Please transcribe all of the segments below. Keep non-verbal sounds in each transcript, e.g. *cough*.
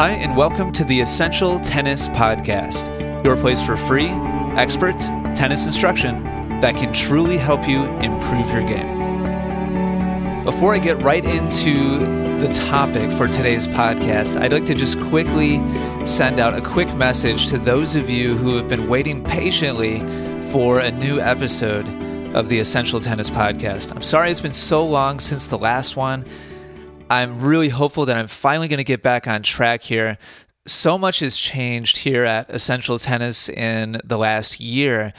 Hi, and welcome to the Essential Tennis Podcast, your place for free, expert tennis instruction that can truly help you improve your game. Before I get right into the topic for today's podcast, I'd like to just quickly send out a quick message to those of you who have been waiting patiently for a new episode of the Essential Tennis Podcast. I'm sorry it's been so long since the last one. I'm really hopeful that I'm finally going to get back on track here. So much has changed here at Essential Tennis in the last year.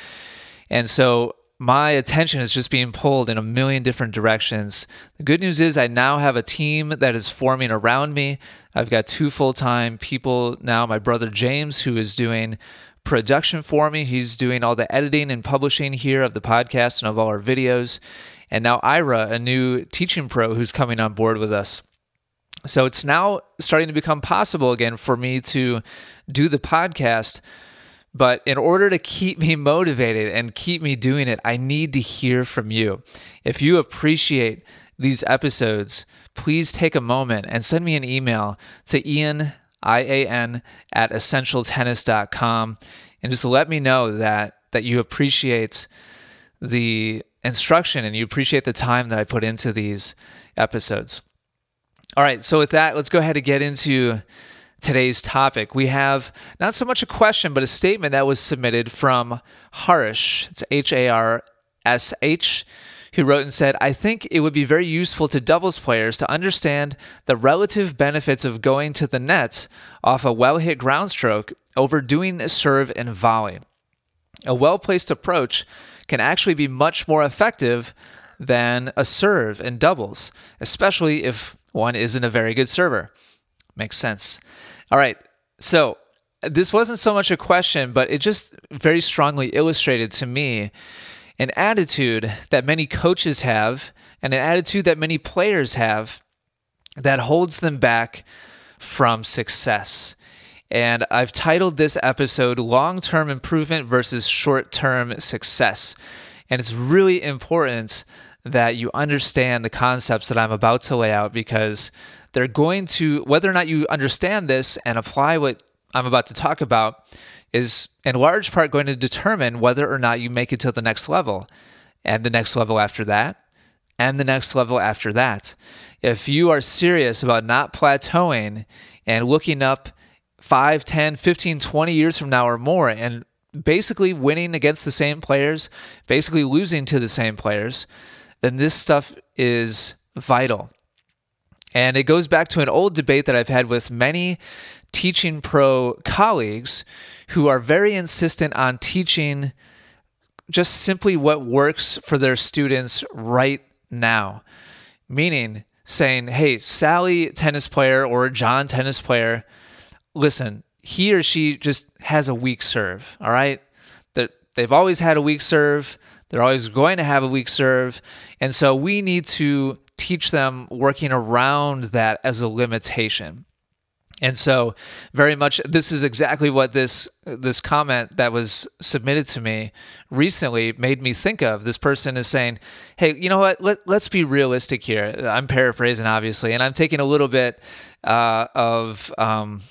And so my attention is just being pulled in a million different directions. The good news is I now have a team that is forming around me. I've got two full time people now. My brother James, who is doing production for me, he's doing all the editing and publishing here of the podcast and of all our videos and now Ira, a new teaching pro who's coming on board with us. So it's now starting to become possible again for me to do the podcast. But in order to keep me motivated and keep me doing it, I need to hear from you. If you appreciate these episodes, please take a moment and send me an email to Ian, I-A-N, at essentialtennis.com and just let me know that that you appreciate the instruction and you appreciate the time that I put into these episodes. All right, so with that, let's go ahead and get into today's topic. We have not so much a question, but a statement that was submitted from Harsh. It's H A R S H, who wrote and said, I think it would be very useful to doubles players to understand the relative benefits of going to the net off a well hit ground stroke over doing a serve and volley. A well placed approach can actually be much more effective than a serve in doubles, especially if one isn't a very good server. Makes sense. All right. So, this wasn't so much a question, but it just very strongly illustrated to me an attitude that many coaches have and an attitude that many players have that holds them back from success. And I've titled this episode Long Term Improvement versus Short Term Success. And it's really important that you understand the concepts that I'm about to lay out because they're going to, whether or not you understand this and apply what I'm about to talk about, is in large part going to determine whether or not you make it to the next level and the next level after that and the next level after that. If you are serious about not plateauing and looking up 5, 10, 15, 20 years from now or more and basically winning against the same players, basically losing to the same players, then this stuff is vital. And it goes back to an old debate that I've had with many teaching pro colleagues who are very insistent on teaching just simply what works for their students right now. Meaning saying, hey, Sally, tennis player, or John, tennis player, listen, he or she just has a weak serve, all right? That they've always had a weak serve, they're always going to have a weak serve, and so we need to teach them working around that as a limitation. And so, very much, this is exactly what this this comment that was submitted to me recently made me think of. This person is saying, "Hey, you know what? Let, let's be realistic here." I'm paraphrasing, obviously, and I'm taking a little bit uh, of um,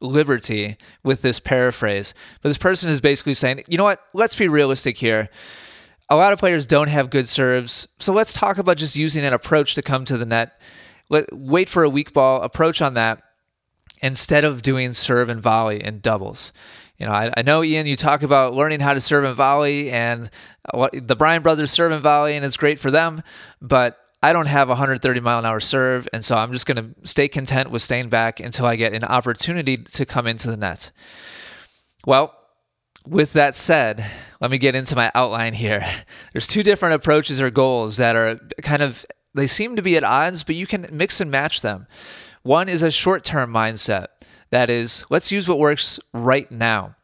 liberty with this paraphrase. But this person is basically saying, you know what? Let's be realistic here. A lot of players don't have good serves. So let's talk about just using an approach to come to the net. Let, wait for a weak ball approach on that instead of doing serve and volley in doubles. You know, I, I, know Ian, you talk about learning how to serve and volley, and what, the Bryan brothers serve and volley, and it's great for them. But I don't have a 130 mile an hour serve, and so I'm just going to stay content with staying back until I get an opportunity to come into the net. Well, with that said, let me get into my outline here. *laughs* There's two different approaches or goals that are kind of they seem to be at odds, but you can mix and match them. One is a short-term mindset. That is, let's use what works right now.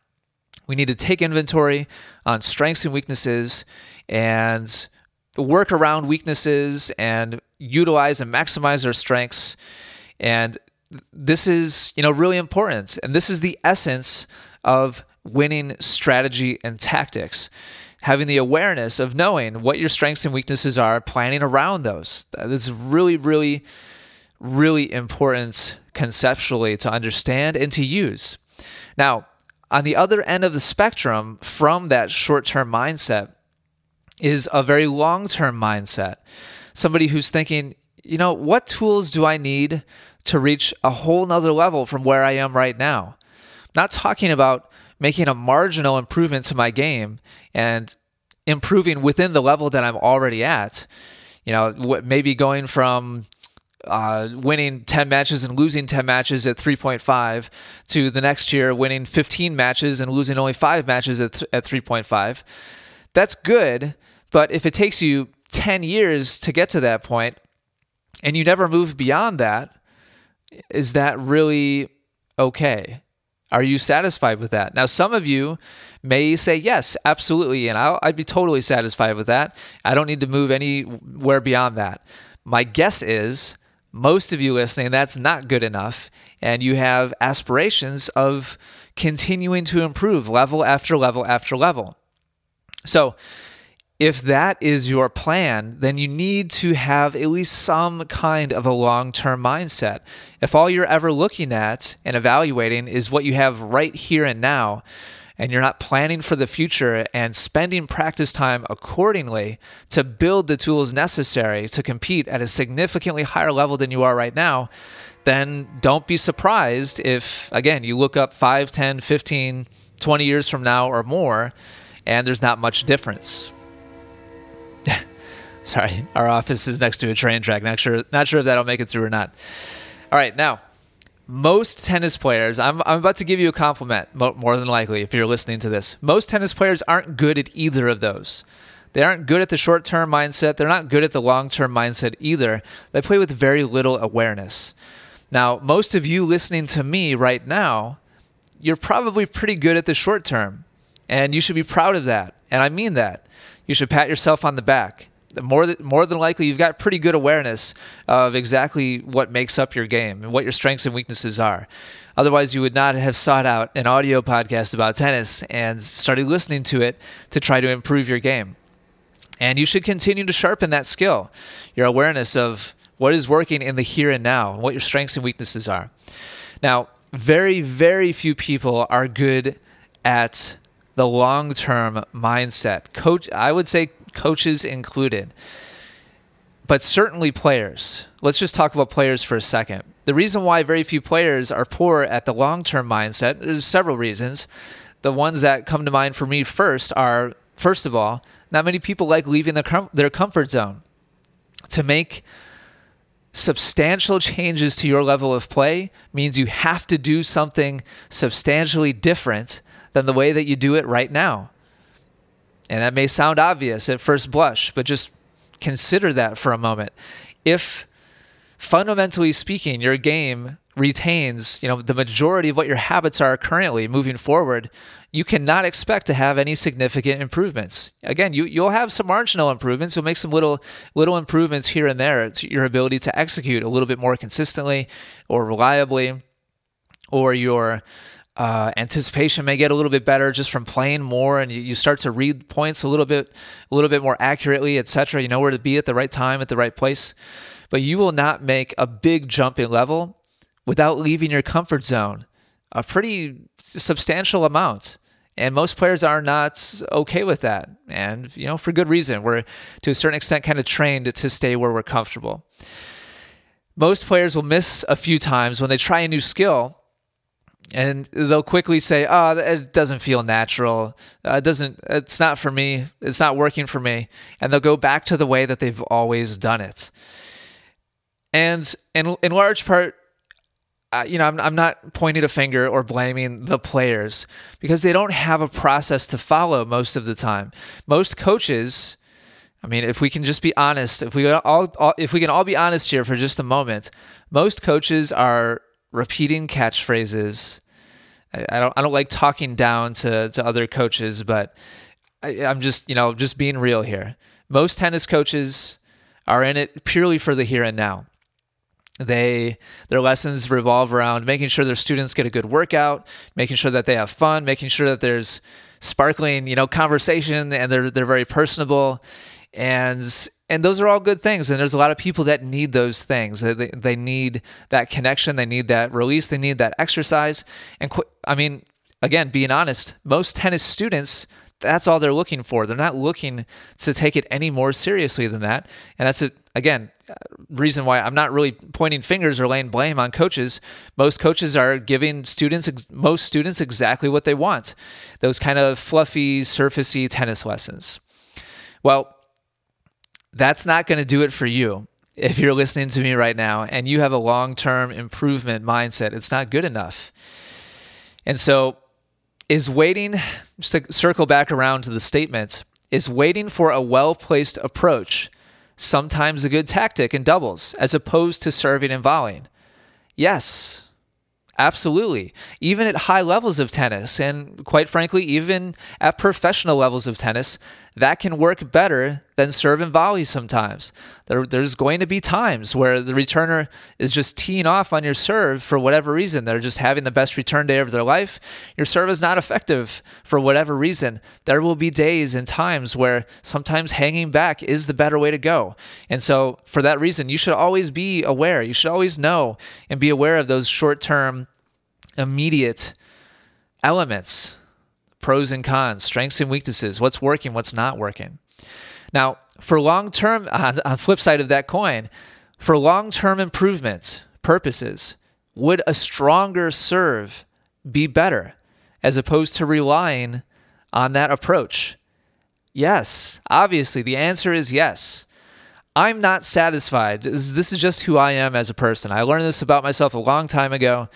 We need to take inventory on strengths and weaknesses and work around weaknesses and utilize and maximize our strengths. And this is, you know, really important. And this is the essence of winning strategy and tactics. Having the awareness of knowing what your strengths and weaknesses are, planning around those. That's really, really, really important conceptually to understand and to use. Now, on the other end of the spectrum from that short term mindset is a very long term mindset. Somebody who's thinking, you know, what tools do I need to reach a whole nother level from where I am right now? Not talking about making a marginal improvement to my game and improving within the level that I'm already at. You know, maybe going from uh, winning 10 matches and losing 10 matches at 3.5 to the next year winning 15 matches and losing only five matches at, th- at 3.5. That's good, but if it takes you 10 years to get to that point and you never move beyond that, is that really okay? Are you satisfied with that? Now, some of you may say, yes, absolutely. And i would be totally satisfied with that. I don't need to move anywhere beyond that. My guess is most of you listening, that's not good enough. And you have aspirations of continuing to improve level after level after level. So, if that is your plan, then you need to have at least some kind of a long term mindset. If all you're ever looking at and evaluating is what you have right here and now, and you're not planning for the future and spending practice time accordingly to build the tools necessary to compete at a significantly higher level than you are right now, then don't be surprised if, again, you look up 5, 10, 15, 20 years from now or more, and there's not much difference. Sorry, our office is next to a train track. Not sure, not sure if that'll make it through or not. All right, now most tennis players, I'm, I'm about to give you a compliment, more than likely, if you're listening to this. Most tennis players aren't good at either of those. They aren't good at the short term mindset. They're not good at the long term mindset either. They play with very little awareness. Now, most of you listening to me right now, you're probably pretty good at the short term, and you should be proud of that. And I mean that. You should pat yourself on the back more than, more than likely you've got pretty good awareness of exactly what makes up your game and what your strengths and weaknesses are. Otherwise, you would not have sought out an audio podcast about tennis and started listening to it to try to improve your game. And you should continue to sharpen that skill, your awareness of what is working in the here and now, what your strengths and weaknesses are. Now, very, very few people are good at the long term mindset. Coach, I would say coaches included, but certainly players. Let's just talk about players for a second. The reason why very few players are poor at the long term mindset, there's several reasons. The ones that come to mind for me first are first of all, not many people like leaving their, com- their comfort zone. To make substantial changes to your level of play means you have to do something substantially different than the way that you do it right now. And that may sound obvious at first blush, but just consider that for a moment. If fundamentally speaking, your game retains, you know, the majority of what your habits are currently moving forward, you cannot expect to have any significant improvements. Again, you you'll have some marginal improvements. You'll make some little little improvements here and there to your ability to execute a little bit more consistently or reliably, or your uh, anticipation may get a little bit better just from playing more, and you, you start to read points a little bit, a little bit more accurately, etc. You know where to be at the right time, at the right place. But you will not make a big jump in level without leaving your comfort zone a pretty substantial amount. And most players are not okay with that. And, you know, for good reason. We're to a certain extent kind of trained to stay where we're comfortable. Most players will miss a few times when they try a new skill and they'll quickly say, "Oh, it doesn't feel natural. Uh, it doesn't. It's not for me. It's not working for me." And they'll go back to the way that they've always done it. And in in large part, uh, you know, I'm I'm not pointing a finger or blaming the players because they don't have a process to follow most of the time. Most coaches. I mean, if we can just be honest, if we all, all if we can all be honest here for just a moment, most coaches are repeating catchphrases. I, I, don't I don't like talking down to, to other coaches, but I, I'm just you know just being real here. Most tennis coaches are in it purely for the here and now. They their lessons revolve around making sure their students get a good workout, making sure that they have fun, making sure that there's sparkling, you know, conversation and they're they're very personable And and those are all good things and there's a lot of people that need those things. They, they need that connection they need that release they need that exercise. And qu- i mean again being honest most tennis students that's all they're looking for. They're not looking to take it any more seriously than that. And that's a, again uh, reason why i'm not really pointing fingers or laying blame on coaches. Most coaches are giving students most students exactly what they want those kind of fluffy surfacey tennis lessons. Well that's not going to do it for you. If you're listening to me right now and you have a long term improvement mindset, it's not good enough. And so, is waiting, just to circle back around to the statement, is waiting for a well placed approach sometimes a good tactic in doubles as opposed to serving and volleying? Yes, Absolutely. Even at high levels of tennis, and quite frankly, even at professional levels of tennis, that can work better than serve and volley sometimes. There, there's going to be times where the returner is just teeing off on your serve for whatever reason. They're just having the best return day of their life. Your serve is not effective for whatever reason. There will be days and times where sometimes hanging back is the better way to go. And so, for that reason, you should always be aware. You should always know and be aware of those short term immediate elements pros and cons, strengths and weaknesses, what's working, what's not working. Now, for long term, *laughs* on, on flip side of that coin, for long term improvement purposes, would a stronger serve be better as opposed to relying on that approach? Yes, obviously, the answer is yes. I'm not satisfied. This is just who I am as a person. I learned this about myself a long time ago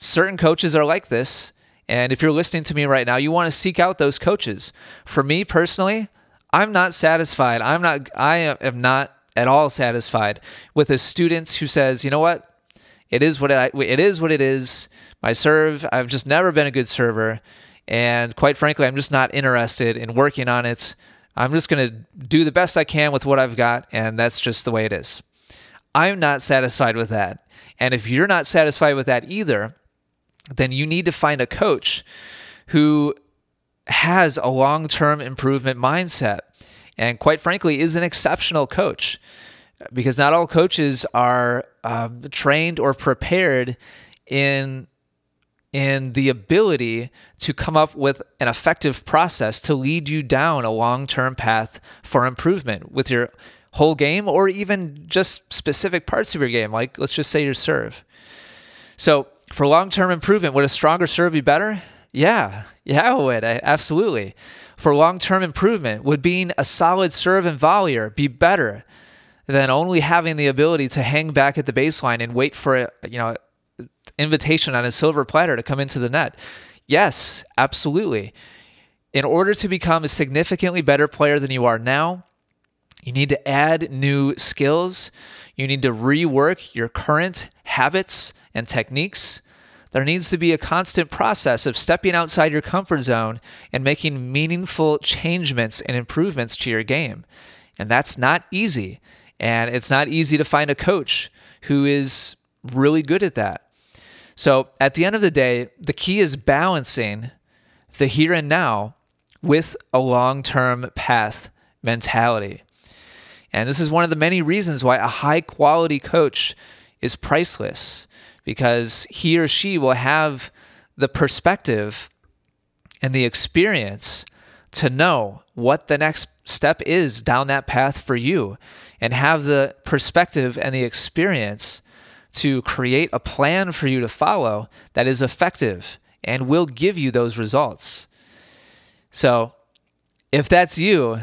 certain coaches are like this. And if you're listening to me right now, you want to seek out those coaches. For me personally, I'm not satisfied. I'm not I am not at all satisfied with a student who says, "You know what? It is what it is what it is. My serve, I've just never been a good server, and quite frankly, I'm just not interested in working on it. I'm just going to do the best I can with what I've got, and that's just the way it is." I'm not satisfied with that. And if you're not satisfied with that either, then you need to find a coach who has a long term improvement mindset and, quite frankly, is an exceptional coach. Because not all coaches are um, trained or prepared in in the ability to come up with an effective process to lead you down a long-term path for improvement with your whole game or even just specific parts of your game. Like let's just say your serve. So for long term improvement, would a stronger serve be better? Yeah, yeah, it would. Absolutely. For long term improvement, would being a solid serve and volleyer be better than only having the ability to hang back at the baseline and wait for a, you know, invitation on a silver platter to come into the net? Yes, absolutely. In order to become a significantly better player than you are now, you need to add new skills. You need to rework your current habits and techniques. There needs to be a constant process of stepping outside your comfort zone and making meaningful changements and improvements to your game. And that's not easy. And it's not easy to find a coach who is really good at that. So at the end of the day, the key is balancing the here and now with a long term path mentality. And this is one of the many reasons why a high quality coach is priceless because he or she will have the perspective and the experience to know what the next step is down that path for you and have the perspective and the experience to create a plan for you to follow that is effective and will give you those results. So, if that's you,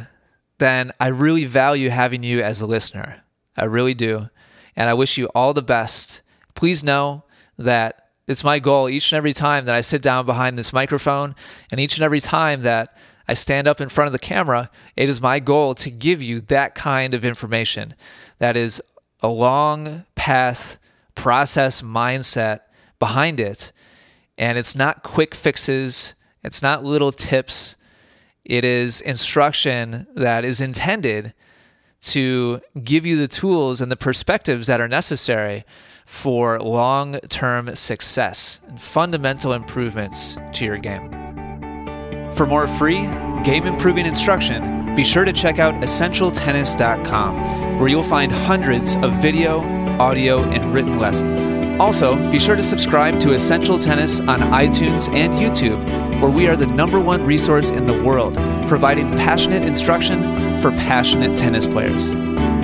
then I really value having you as a listener. I really do. And I wish you all the best please know that it's my goal each and every time that I sit down behind this microphone and each and every time that I stand up in front of the camera, it is my goal to give you that kind of information that is a long path process mindset behind it. And it's not quick fixes, it's not little tips. It is instruction that is intended to give you the tools and the perspectives that are necessary for long term success and fundamental improvements to your game. For more free, game improving instruction, be sure to check out EssentialTennis.com, where you'll find hundreds of video, audio, and written lessons. Also, be sure to subscribe to Essential Tennis on iTunes and YouTube, where we are the number one resource in the world, providing passionate instruction for passionate tennis players.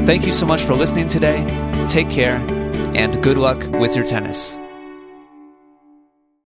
Thank you so much for listening today. Take care, and good luck with your tennis.